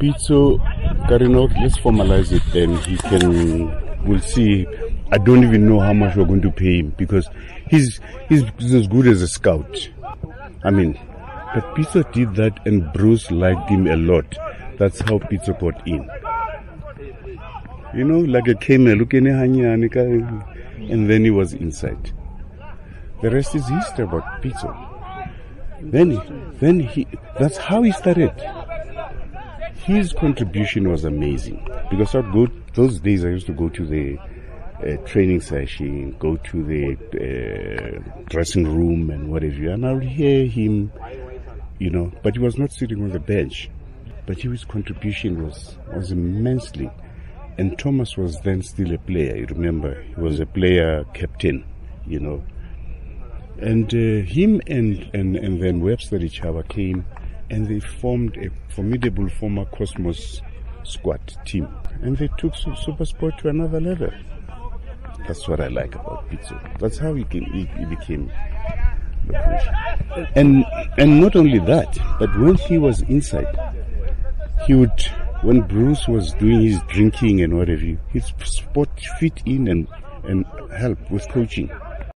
Pitso, Karino, let's formalize it then. He can, we'll see. I don't even know how much we're going to pay him because he's, he's as good as a scout. I mean, but Pitso did that and Bruce liked him a lot. That's how Pitso got in. You know, like a camel, looking and then he was inside. The rest is history about Pitso. Then, then he, that's how he started. His contribution was amazing because I go, those days I used to go to the uh, training session, go to the uh, dressing room and whatever, and I would hear him, you know, but he was not sitting on the bench. But his contribution was, was immensely. And Thomas was then still a player, you remember, he was a player captain, you know. And uh, him and, and, and then Webster Richava came and they formed a formidable former Cosmos squad team. And they took Super Sport to another level. That's what I like about Pitso. That's how he, came, he became the coach. And, and not only that, but when he was inside, he would, when Bruce was doing his drinking and whatever, he'd spot fit in and, and help with coaching.